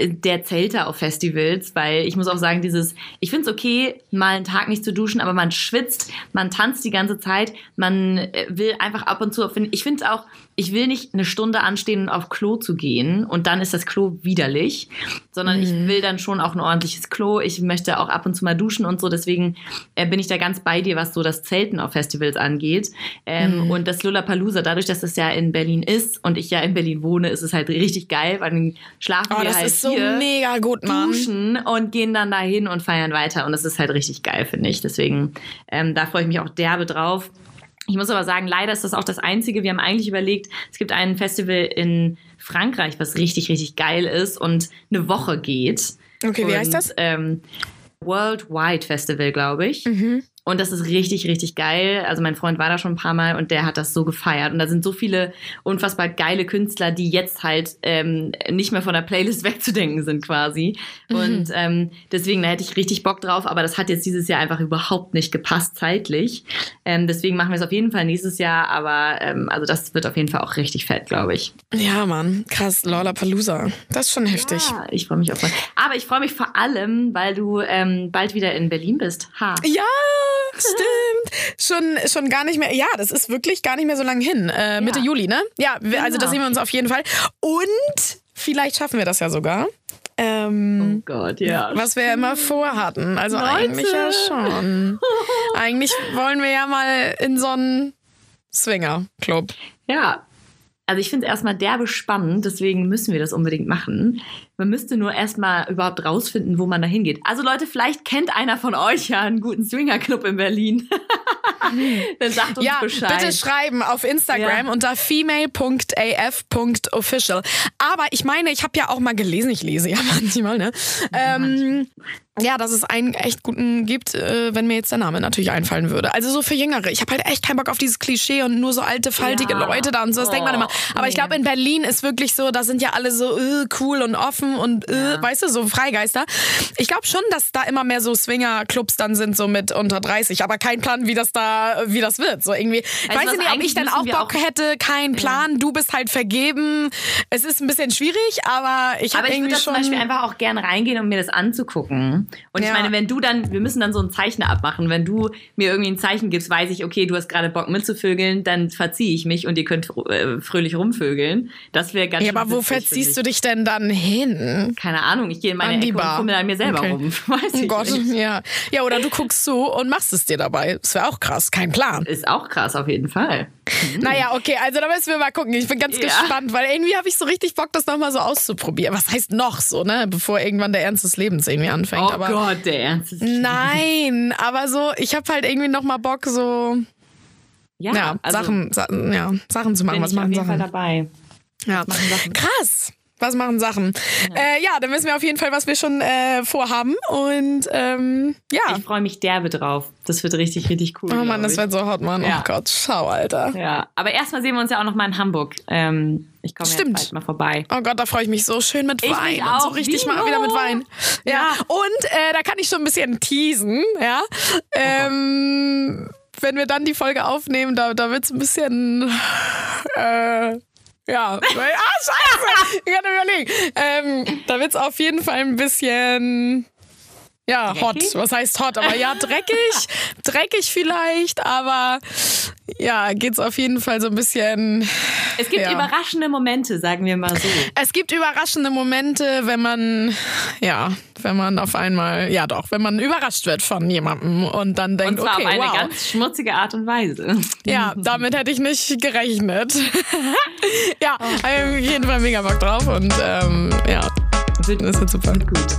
der Zelter auf Festivals, weil ich muss auch sagen, dieses, ich finde es okay, mal einen Tag nicht zu duschen, aber man schwitzt, man tanzt die ganze Zeit, man äh, will einfach ab und zu, ich finde es auch, ich will nicht eine Stunde anstehen, um auf Klo zu gehen und dann ist das Klo widerlich, sondern ich will dann schon auch ein ordentliches Klo. Ich möchte auch ab und zu mal duschen und so. Deswegen äh, bin ich da ganz bei dir, was so das Zelten auf Festivals angeht. Ähm, Und das Lollapalooza, dadurch, dass es ja in Berlin ist und ich ja in Berlin wohne, ist es halt richtig geil, weil dann schlafen Oh, wir das halt ist so hier, mega gut, Mann. duschen und gehen dann dahin und feiern weiter. Und das ist halt richtig geil, finde ich. Deswegen, ähm, da freue ich mich auch derbe drauf. Ich muss aber sagen, leider ist das auch das Einzige. Wir haben eigentlich überlegt, es gibt ein Festival in Frankreich, was richtig, richtig geil ist und eine Woche geht. Okay, wie und, heißt das? Ähm, Worldwide Festival, glaube ich. Mhm. Und das ist richtig, richtig geil. Also mein Freund war da schon ein paar Mal und der hat das so gefeiert. Und da sind so viele unfassbar geile Künstler, die jetzt halt ähm, nicht mehr von der Playlist [laughs] wegzudenken sind quasi. Mhm. Und ähm, deswegen, da hätte ich richtig Bock drauf. Aber das hat jetzt dieses Jahr einfach überhaupt nicht gepasst zeitlich. Ähm, deswegen machen wir es auf jeden Fall nächstes Jahr. Aber ähm, also das wird auf jeden Fall auch richtig fett, glaube ich. Ja, Mann. Krass, Lollapalooza. Das ist schon heftig. Ja, ich freue mich auch voll. Aber ich freue mich vor allem, weil du ähm, bald wieder in Berlin bist. Ha. Ja, stimmt. Schon, schon gar nicht mehr. Ja, das ist wirklich gar nicht mehr so lange hin. Äh, Mitte Ja. Juli, ne? Ja, wir, also da Genau. sehen wir uns auf jeden Fall. Und vielleicht schaffen wir das ja sogar. Ähm, Oh Gott, ja. was wir ja immer vorhatten. Also Leute. eigentlich ja schon. [laughs] eigentlich wollen wir ja mal in so einen Swinger-Club. Ja. Also ich finde es erstmal derbe spannend, deswegen müssen wir das unbedingt machen. Man müsste nur erstmal überhaupt rausfinden, wo man da hingeht. Also Leute, vielleicht kennt einer von euch ja einen guten Swingerclub in Berlin. [laughs] Dann sagt uns Ja, Bescheid. bitte schreiben auf Instagram Ja. unter female.af.official. Aber ich meine, ich habe ja auch mal gelesen, ich lese ja [laughs] manchmal, ne? Ähm, Ja, dass es einen echt guten gibt, äh, wenn mir jetzt der Name natürlich einfallen würde. Also so für Jüngere. Ich habe halt echt keinen Bock auf dieses Klischee und nur so alte, faltige Ja. Leute da und so. Das denkt man Oh, immer. Aber ich nee. glaube, in Berlin ist wirklich so, da sind ja alle so äh, cool und offen und äh, weißt du, so Freigeister. Ich glaube schon, dass da immer mehr so Swinger-Clubs dann sind, so mit unter 30. Aber kein Plan, wie das da, wie das wird. So irgendwie. Ich Weißt du nicht, ob ich dann auch Bock auch- hätte. Kein Plan. Du bist halt vergeben. Es ist ein bisschen schwierig, aber ich Aber habe ich würde irgendwie da schon. zum Beispiel einfach auch gerne reingehen, um mir das anzugucken. Und ich Ja. meine, wenn du dann, wir müssen dann so ein Zeichen abmachen. Wenn du mir irgendwie ein Zeichen gibst, weiß ich, okay, du hast gerade Bock mitzuvögeln, dann verziehe ich mich und ihr könnt äh, fröhlich rumvögeln. Das wäre ganz ja, schön aber wo verziehst du dich denn dann hin? ich. Keine Ahnung, ich gehe in meine An Ecke Bar. und fummel an mir selber Okay. rum. [laughs] Weiß Oh ich Gott, nicht. ja. Ja, oder du guckst zu und machst es dir dabei. Das wäre auch krass, kein Plan. Ist auch krass auf jeden Fall. Naja, okay, also da müssen wir mal gucken. Ich bin ganz Ja. gespannt, weil irgendwie habe ich so richtig Bock, das nochmal so auszuprobieren. Was heißt noch so, ne? Bevor irgendwann der Ernst des Lebens irgendwie anfängt. Oh aber Gott, der Ernst ist Nein, aber so, ich habe halt irgendwie nochmal Bock, so Ja, ja, also Sachen, Sa ja, Sachen zu machen. bin Was ich auf machen jeden Fall Sachen? dabei. Ja. machen Sachen. Krass. Was machen Sachen? Ja. Äh, ja, dann wissen wir auf jeden Fall, was wir schon äh, vorhaben. Und ähm, ja. Ich freue mich derbe drauf. Das wird richtig, richtig cool. Oh Mann, das ich. wird so hot, Mann. Ja. Oh Gott, schau, Alter. Ja, aber erstmal sehen wir uns ja auch noch mal in Hamburg. Ähm, ich komme jetzt bald mal vorbei. Oh Gott, da freue ich mich so schön mit Ich Wein. Und so auch. richtig mal Vino. wieder mit Wein. Ja. Ja. Und äh, da kann ich schon ein bisschen teasen, ja. ähm, wenn wir dann die Folge aufnehmen, da, da wird es ein bisschen. Äh, ja, weil, ah, scheiße! Ich kann überlegen. Ähm, da wird es auf jeden Fall ein bisschen. Ja, hot. Dreckig? Was heißt hot? Aber ja, dreckig. [laughs] dreckig vielleicht, aber ja, geht's auf jeden Fall so ein bisschen. Es gibt Ja. überraschende Momente, sagen wir mal so. Es gibt überraschende Momente, wenn man, ja, wenn man auf einmal, ja doch, wenn man überrascht wird von jemandem und dann denkt, Und zwar okay, auf eine wow. ganz schmutzige Art und Weise. ja, [laughs] damit hätte ich nicht gerechnet. [laughs] ja, Oh. hab ich auf jeden Fall mega Bock drauf und ähm, ja, Wird das wird super. gut.